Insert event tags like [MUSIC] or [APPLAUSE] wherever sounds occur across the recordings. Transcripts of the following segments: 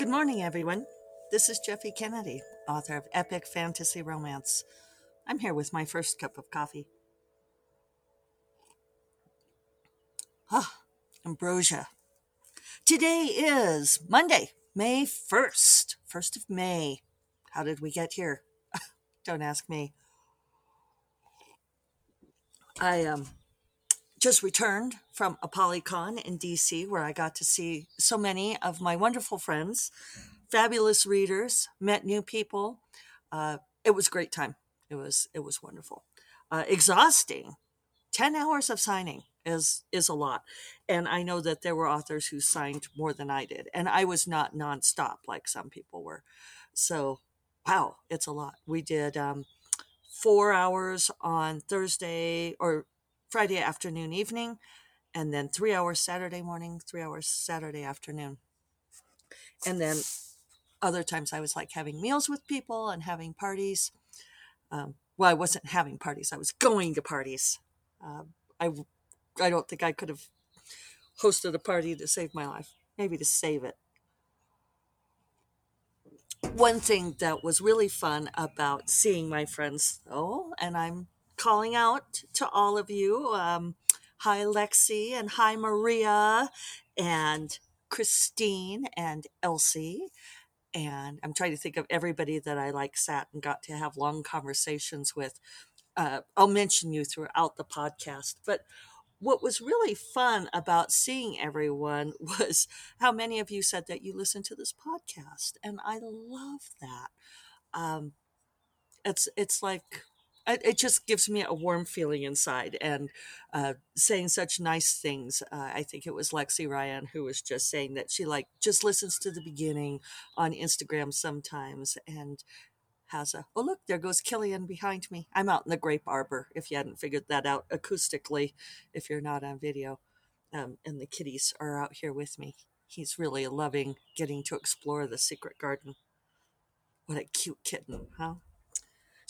Good morning, everyone. This is Jeffe Kennedy, author of Epic Fantasy Romance. I'm here with my first cup of coffee. Ah, ambrosia. Today is Monday, May 1st, 1st of May. How did we get here? [LAUGHS] Don't ask me. I um just returned from ApollyCon in DC where I got to see so many of my wonderful friends, fabulous readers, met new people. Uh, it was a great time. It was it was wonderful. Uh, exhausting. 10 hours of signing is is a lot. And I know that there were authors who signed more than I did. And I was not nonstop like some people were. So wow, it's a lot. We did um, four hours on Thursday or Friday afternoon, evening, and then three hours Saturday morning, three hours Saturday afternoon. And then other times I was like having meals with people and having parties. Um, well, I wasn't having parties, I was going to parties. Um, I, I don't think I could have hosted a party to save my life, maybe to save it. One thing that was really fun about seeing my friends, oh, and I'm calling out to all of you. Um, hi, Lexi, and hi, Maria, and Christine, and Elsie. And I'm trying to think of everybody that I like sat and got to have long conversations with. Uh, I'll mention you throughout the podcast. But what was really fun about seeing everyone [LAUGHS] was how many of you said that you listen to this podcast, and I love that. Um, it's it's like it just gives me a warm feeling inside and uh, saying such nice things uh, i think it was lexi ryan who was just saying that she like just listens to the beginning on instagram sometimes and has a oh look there goes killian behind me. I'm out in the grape arbor if you hadn't figured that out acoustically if you're not on video. Um, and the kitties are out here with me. He's really loving getting to explore the secret garden. What a cute kitten huh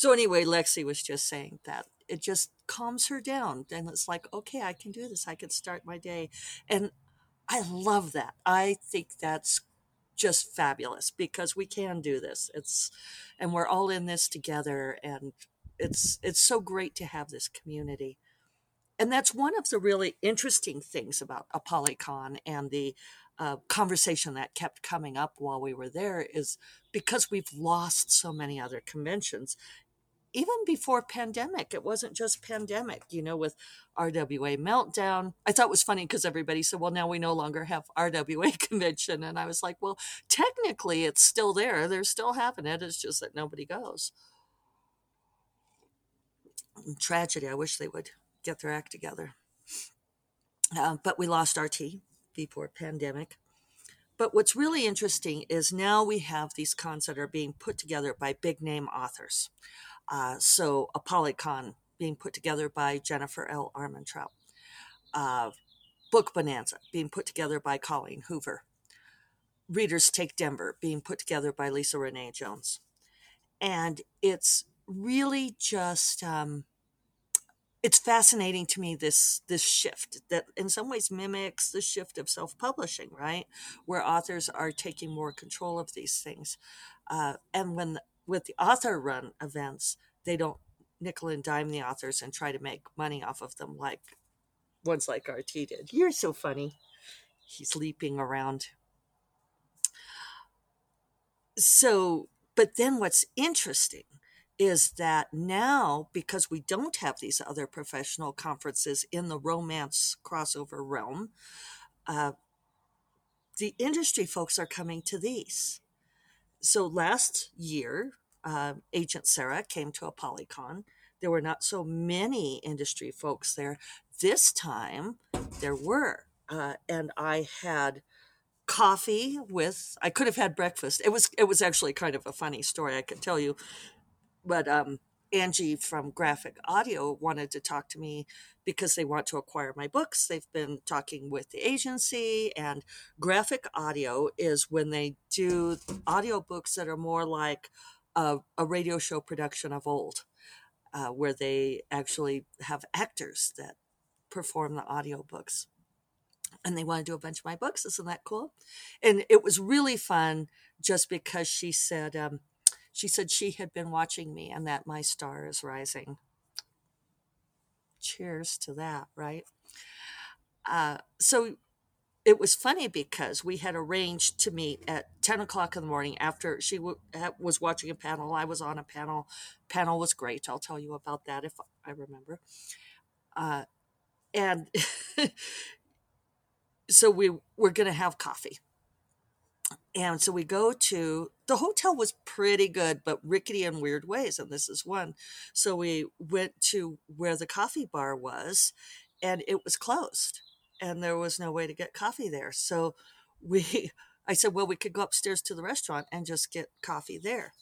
so anyway, Lexi was just saying that it just calms her down. And it's like, okay, I can do this. I can start my day. And I love that. I think that's just fabulous because we can do this. It's and we're all in this together and it's it's so great to have this community. And that's one of the really interesting things about ApollyCon and the uh, conversation that kept coming up while we were there is because we've lost so many other conventions even before pandemic it wasn't just pandemic you know with rwa meltdown. I thought it was funny because everybody said well now we no longer have rwa [LAUGHS] convention and i was like well technically it's still there. They're still having it. It's just that nobody goes. Tragedy. I wish they would get their act together. Uh, but we lost rt before pandemic. But what's really interesting is now we have these cons that are being put together by big name authors uh, so, ApollyCon being put together by Jennifer L. Armentrout. Uh, Book Bonanza being put together by Colleen Hoover. Readers Take Denver being put together by Lisa Renee Jones. And it's really just um, it's fascinating to me this this shift that in some ways mimics the shift of self-publishing right where authors are taking more control of these things uh, and when with the author run events, they don't nickel and dime the authors and try to make money off of them like ones like RT did. You're so funny. He's leaping around. So, but then what's interesting is that now, because we don't have these other professional conferences in the romance crossover realm, uh, the industry folks are coming to these. So last year, uh, Agent Sarah came to ApollyCon. There were not so many industry folks there. This time, there were, uh, and I had coffee with. I could have had breakfast. It was it was actually kind of a funny story. I could tell you, but um, Angie from Graphic Audio wanted to talk to me because they want to acquire my books. They've been talking with the agency, and Graphic Audio is when they do audio books that are more like a, a radio show production of old, uh, where they actually have actors that perform the audiobooks. and they want to do a bunch of my books. Isn't that cool? And it was really fun just because she said, um, she said she had been watching me and that my star is rising. Cheers to that, right? Uh, so it was funny because we had arranged to meet at 10 o'clock in the morning after she w- was watching a panel. I was on a panel. Panel was great. I'll tell you about that if I remember. Uh, and [LAUGHS] so we were going to have coffee. And so we go to the hotel was pretty good, but rickety in weird ways. And this is one. So we went to where the coffee bar was, and it was closed and there was no way to get coffee there. So we, [LAUGHS] I said, well, we could go upstairs to the restaurant and just get coffee there.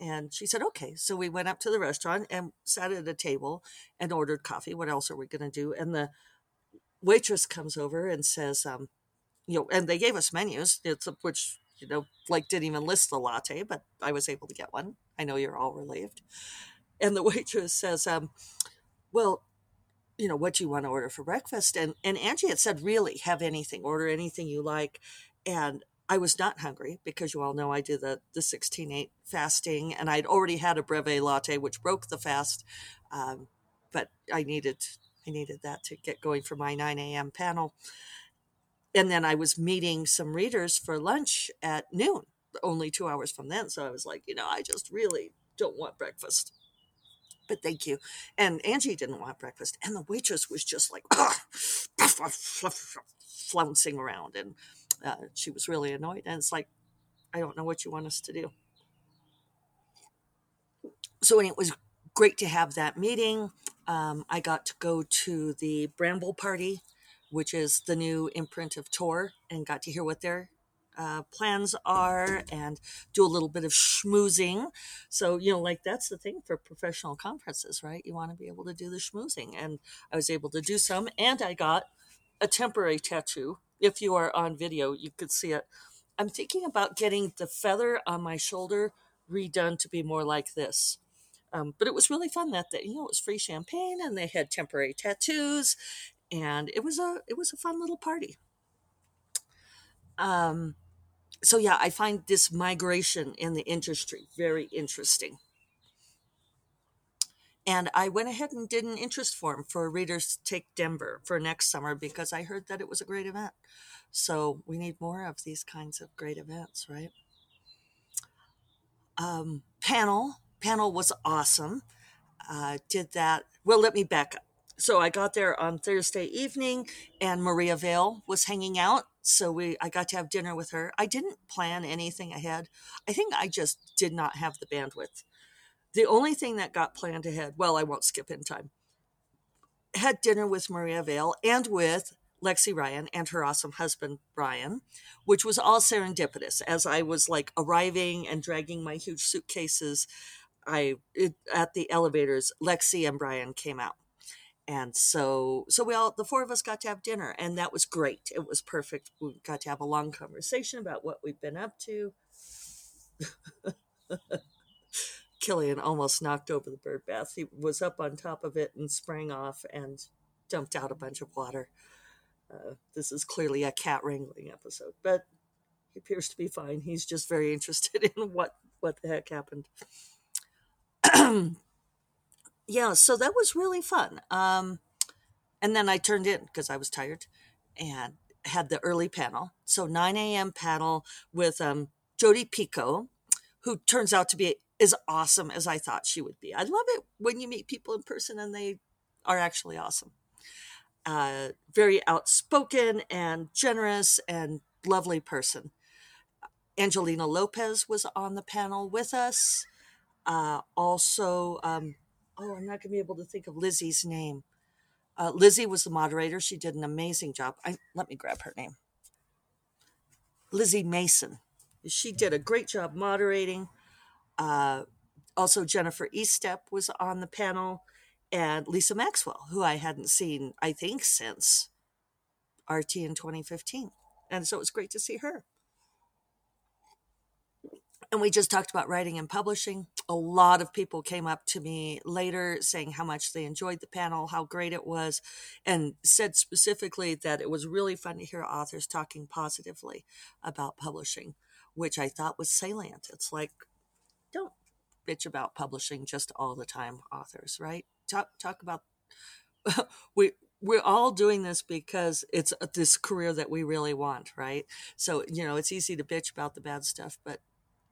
And she said, okay. So we went up to the restaurant and sat at a table and ordered coffee. What else are we going to do? And the waitress comes over and says, um, you know, and they gave us menus, it's, which, you know, like didn't even list the latte, but I was able to get one. I know you're all relieved. And the [LAUGHS] waitress says, um, well, you know, what do you want to order for breakfast? And and Angie had said, really, have anything, order anything you like. And I was not hungry because you all know I do the the 16-8 fasting, and I'd already had a breve latte, which broke the fast. Um, but I needed I needed that to get going for my 9 a.m. panel. And then I was meeting some readers for lunch at noon, only two hours from then. So I was like, you know, I just really don't want breakfast but thank you. And Angie didn't want breakfast. And the waitress was just like [LAUGHS] flouncing around. And uh, she was really annoyed. And it's like, I don't know what you want us to do. So and it was great to have that meeting. Um, I got to go to the Bramble Party, which is the new imprint of Tor, and got to hear what their uh, plans are and do a little bit of schmoozing. So, you know, like that's the thing for professional conferences, right? You want to be able to do the schmoozing. And I was able to do some, and I got a temporary tattoo. If you are on video, you could see it. I'm thinking about getting the feather on my shoulder redone to be more like this. Um, but it was really fun that day. You know, it was free champagne, and they had temporary tattoos, and it was a it was a fun little party. Um, so yeah, I find this migration in the industry very interesting. And I went ahead and did an interest form for Readers Take Denver for next summer because I heard that it was a great event. So we need more of these kinds of great events, right? Um, panel panel was awesome. Uh, did that. Well, let me back up. So I got there on Thursday evening, and Maria Vale was hanging out so we I got to have dinner with her. I didn't plan anything ahead. I think I just did not have the bandwidth. The only thing that got planned ahead, well, I won't skip in time. Had dinner with Maria Vale and with Lexi Ryan and her awesome husband Brian, which was all serendipitous. As I was like arriving and dragging my huge suitcases, I it, at the elevators, Lexi and Brian came out and so so we all the four of us got to have dinner and that was great. It was perfect. We got to have a long conversation about what we've been up to. [LAUGHS] Killian almost knocked over the bird bath. He was up on top of it and sprang off and dumped out a bunch of water. Uh, this is clearly a cat wrangling episode but he appears to be fine. He's just very [LAUGHS] interested in what what the heck happened [CLEARS THROAT] yeah, so that was really fun. Um, and then I turned in because I was tired and had the early panel. So 9 a.m. panel with um, Jodi Picoult, who turns out to be as awesome as I thought she would be. I love it when you meet people in person and they are actually awesome. Uh, very outspoken and generous and lovely person. Angelina Lopez was on the panel with us. Uh, also, um, oh, I'm not going to be able to think of Lizzie's name. Uh, Lizzie was the moderator. She did an amazing job. I, let me grab her name. Lizzie Mason. She did a great job moderating. Uh, also, Jennifer Estep was on the panel, and Lisa Maxwell, who I hadn't seen, I think, since RT in 2015. And so it was great to see her. and we just talked about writing and publishing. A lot of people came up to me later saying how much they enjoyed the panel, how great it was, and said specifically that it was really fun to hear authors talking positively about publishing, which I thought was salient. It's like, don't bitch about publishing just all the time, authors, right? Talk talk about [LAUGHS] we we're all doing this because it's this career that we really want, right? So, you know, it's easy to bitch about the bad stuff, but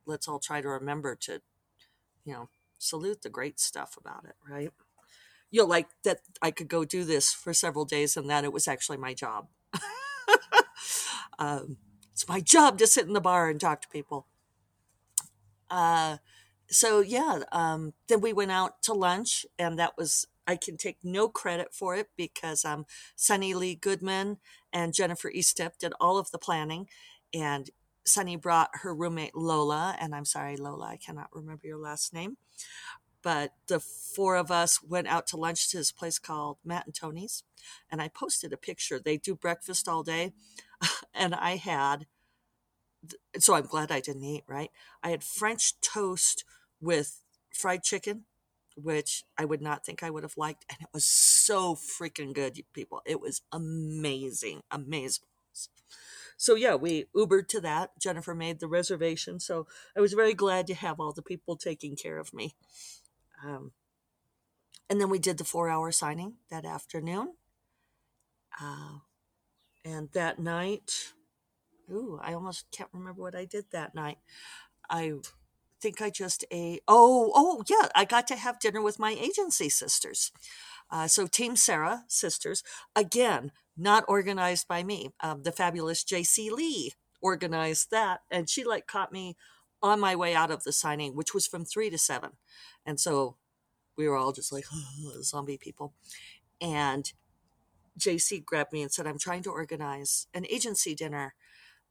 let's all try to remember to, you know, salute the great stuff about it, right? You know, like that I could go do this for several days and that it was actually my job. [LAUGHS] um, it's my job to sit in the bar and talk to people. Uh, so yeah, um, then we went out to lunch, and that was I can take no credit for it because um, Sunny Lee Goodman and Jennifer Estep did all of the planning, and Sunny brought her roommate Lola, and I'm sorry, Lola, I cannot remember your last name. But the four of us went out to lunch to this place called Matt and Tony's, and I posted a picture. They do breakfast all day, [LAUGHS] and I had, so I'm glad I didn't eat, right? I had French toast with fried chicken, which I would not think I would have liked, and it was so freaking good, people. It was amazing, amazing. So yeah, we Ubered to that. Jennifer made the reservation, so I was very glad to have all the people taking care of me. Um, and then we did the four-hour signing that afternoon. Uh, and that night, ooh, I almost can't remember what I did that night. I think I just ate. Oh, oh, yeah, I got to have dinner with my agency sisters. Uh, so Team Sarah sisters again, not organized by me. Um, the fabulous J.C. Lee organized that, and she like caught me on my way out of the signing, which was from three to seven, and so we were all just like [LAUGHS] zombie people. And JC grabbed me and said, "I'm trying to organize an agency dinner.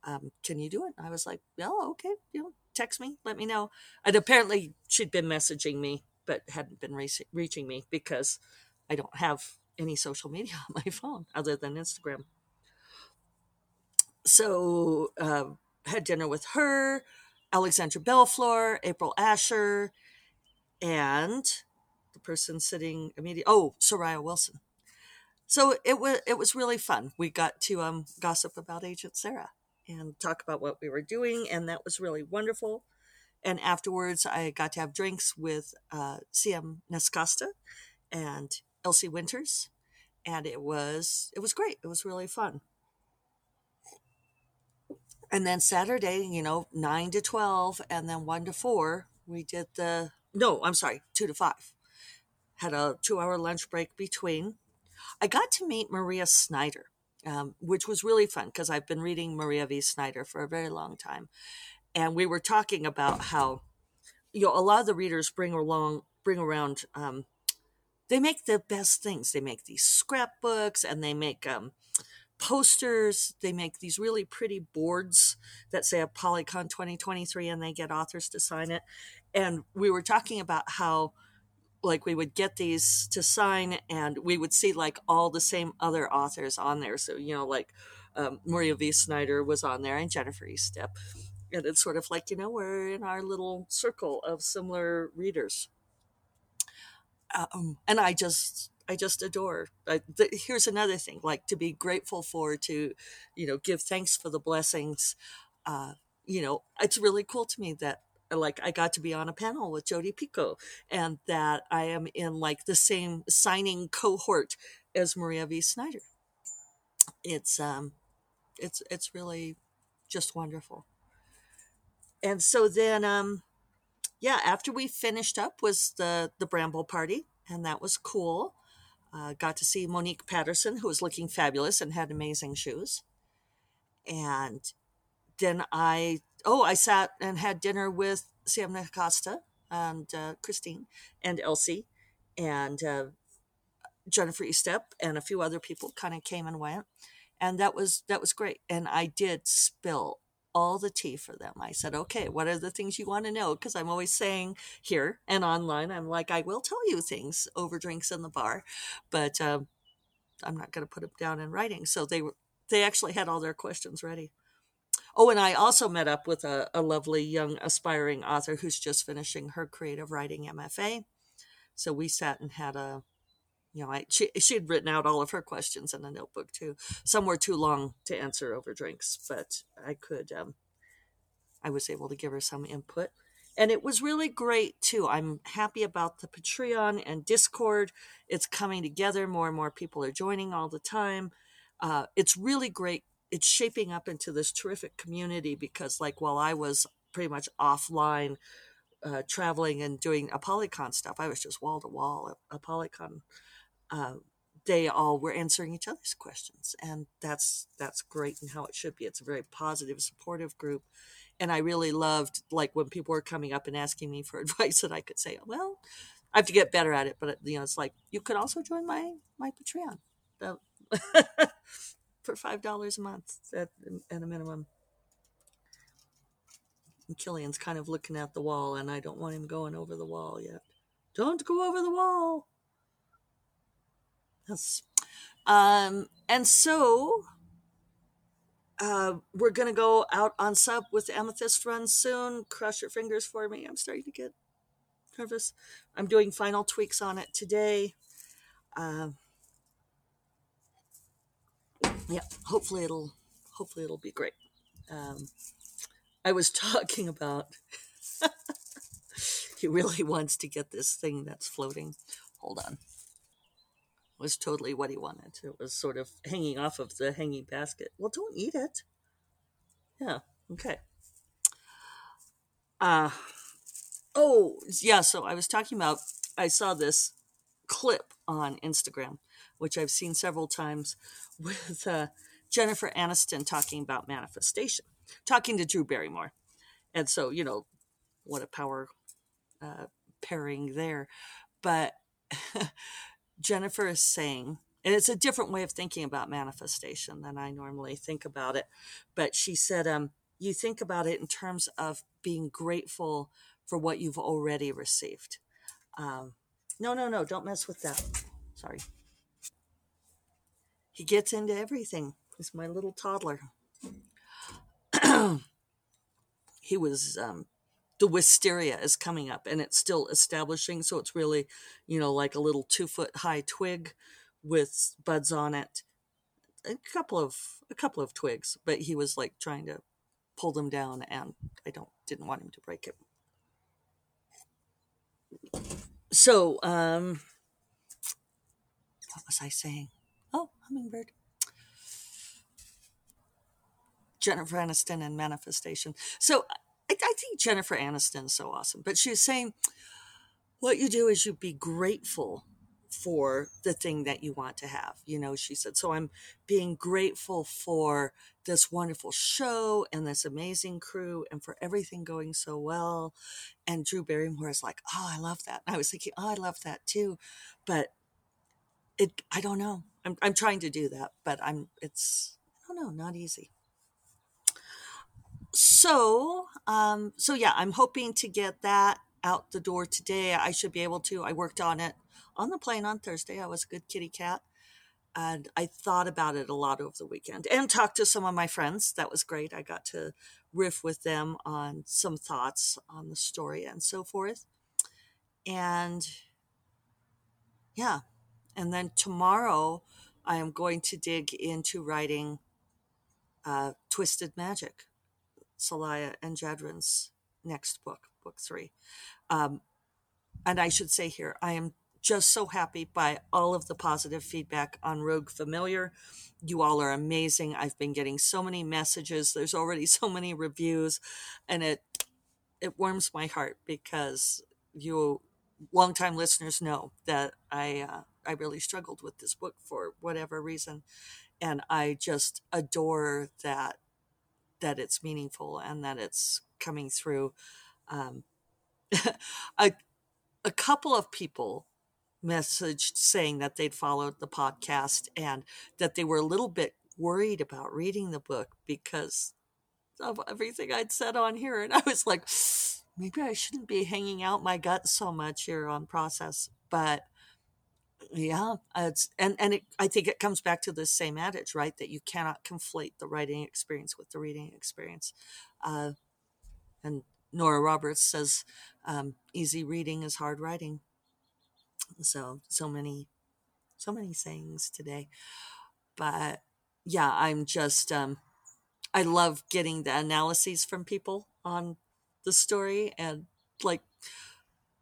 Um, can you do it?" And I was like, "Well, okay, you know, text me, let me know." And apparently, she'd been messaging me, but hadn't been re- reaching me because I don't have any social media [LAUGHS] on my phone other than Instagram. So, uh, had dinner with her, Alexandra Bellefleur, April Asher, and the person sitting immediately. Oh, Soraya Wilson. So it was it was really fun. We got to um, gossip about Agent Sarah and talk about what we were doing, and that was really wonderful. And afterwards, I got to have drinks with uh, CM Nascosta and Elsie Winters, and it was it was great. It was really fun. And then Saturday, you know, nine to twelve, and then one to four, we did the no, I'm sorry, two to five. Had a two-hour lunch break between. I got to meet Maria Snyder, um, which was really fun because I've been reading Maria V. Snyder for a very long time, and we were talking about how you know a lot of the readers bring along bring around um, they make the best things. They make these scrapbooks and they make um, posters. They make these really pretty boards that say ApollyCon 2023 and they get authors to sign it. And we were talking about how like we would get these to sign and we would see like all the same other authors on there. So, you know, like um, Maria V. Snyder was on there and Jennifer Estep. And it's sort of like, you know, we're in our little circle of similar readers um, and I just I just adore. I, the, here's another thing, like to be grateful for, to you know, give thanks for the blessings. Uh, you know, it's really cool to me that like I got to be on a panel with Jodi Picoult, and that I am in like the same signing cohort as Maria V. Snyder. It's um, it's it's really just wonderful. And so then um, yeah, after we finished up was the the Bramble party, and that was cool. Uh, got to see Monique Patterson, who was looking fabulous and had amazing shoes. And then I oh I sat and had dinner with CM Nascosta and uh, Christine and Elsie and uh, Jennifer Estep and a few other people kind of came and went, and that was that was great. And I did spill all the tea for them. I said, okay, what are the things you want to know? Because I'm always saying here and online, I'm like, I will tell you things over drinks in the bar, but um, I'm not going to put them down in writing. So they were, they actually had all their questions ready. Oh, and I also met up with a, a lovely young aspiring author who's just finishing her creative writing MFA. So we sat and had a, you know, I, she she'd written out all of her questions in a notebook too. Some were too long to answer over drinks, but I could, um, I was able to give her some input and it was really great too. I'm happy about the Patreon and Discord. It's coming together. More and more people are joining all the time. Uh, it's really great. It's shaping up into this terrific community because, like, while I was pretty much offline, uh, traveling and doing ApollyCon stuff, I was just wall to wall ApollyCon. Uh, they all were answering each other's questions, and that's that's great and how it should be. It's a very positive, supportive group and I really loved like when people were coming up and asking me for [LAUGHS] advice that I could say, well, I have to get better at it, but you know, it's like you could also join my my Patreon [LAUGHS] for five dollars a month at, at a minimum. And Killian's kind of looking at the wall, and I don't want him going over the wall yet. Don't go over the wall. Yes. Um, and so uh, we're going to go out on sub with Amethyst run soon. Cross your fingers for me. I'm starting to get nervous. I'm doing final tweaks on it today. Uh, yeah, hopefully it'll hopefully it'll be great. Um, I was [LAUGHS] talking about [LAUGHS] he really wants to get this thing that's floating. Hold on was totally what he wanted. It was sort of hanging off of the hanging basket. Well, don't eat it. Yeah, okay. Uh oh, yeah, so I was talking about I saw this clip on Instagram, which I've seen several times [LAUGHS] with uh, Jennifer Aniston talking about manifestation, talking to Drew Barrymore. And so, you know, what a power uh, pairing there. But [LAUGHS] Jennifer is saying, and it's a different way of thinking about manifestation than I normally think about it. But she said, um, you think about it in terms of being grateful for what you've already received. Um, no, no, no, don't mess with that. Sorry. He gets into everything. He's my little toddler. [CLEARS THROAT] he was um, the wisteria is coming up and it's still establishing. So it's really, you know, like a little two foot high twig with buds on it. A couple of a couple of twigs, but he was like trying to pull them down and I don't didn't want him to break it. So, um what was I saying? Oh, hummingbird. Jennifer Aniston and manifestation. So I, I think Jennifer Aniston is so awesome, but she was saying what you do is you be grateful for the thing that you want to have. You know, she said, so I'm being grateful for this wonderful show and this amazing crew and for everything going so well. And Drew Barrymore is like, oh, I love that. And I was thinking, oh, I love that too. But it, I don't know. I'm, I'm trying to do that, but I'm, it's, I don't know, not easy so um, so yeah i'm hoping to get that out the door today. I should be able to. I worked on it on the plane on thursday. I was a good kitty cat and i thought about it a lot over the weekend and talked to some of my friends. That was great. I got to riff with them on some thoughts on the story and so forth. And yeah and then tomorrow i am going to dig into writing uh, twisted magic Celaya and Jedrin's next book, book three. Um, and I should say here, I am just so happy by all of the positive feedback on Rogue Familiar. You all are amazing. I've been getting so many messages. There's already [LAUGHS] so many reviews, and it it warms my heart because you longtime listeners know that I uh, I really struggled with this book for whatever reason, and I just adore that that it's meaningful and that it's coming through. Um, [LAUGHS] a, a couple of people messaged saying that they'd followed the podcast and that they were a little bit worried about reading the book because of everything I'd said on here. And I was like, maybe I shouldn't be hanging out my gut so much here on process. But Yeah, it's and and it, I think it comes back to the same adage, right? That you cannot conflate the writing experience with the reading experience. Uh, and Nora Roberts says, um, "Easy reading is hard writing." So so many so many sayings today, but yeah, I'm just um, I love getting the analyses from people on the story and like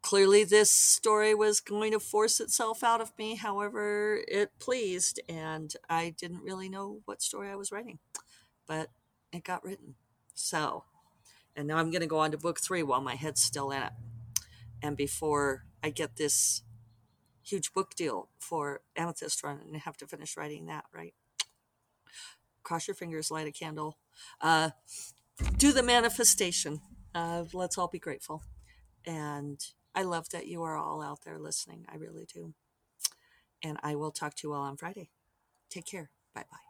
clearly this story was going to force itself out of me however it pleased and i didn't really know what story i was writing but it got written. So and now i'm going to go on to book three while my head's still in it. And before i get this huge book deal for amethyst run and have to finish writing that right? Cross your fingers light a candle. Uh, do the manifestation let's all be grateful. And I love that you are all out there listening. I really do. And I will talk to you all on Friday. Take care. Bye bye.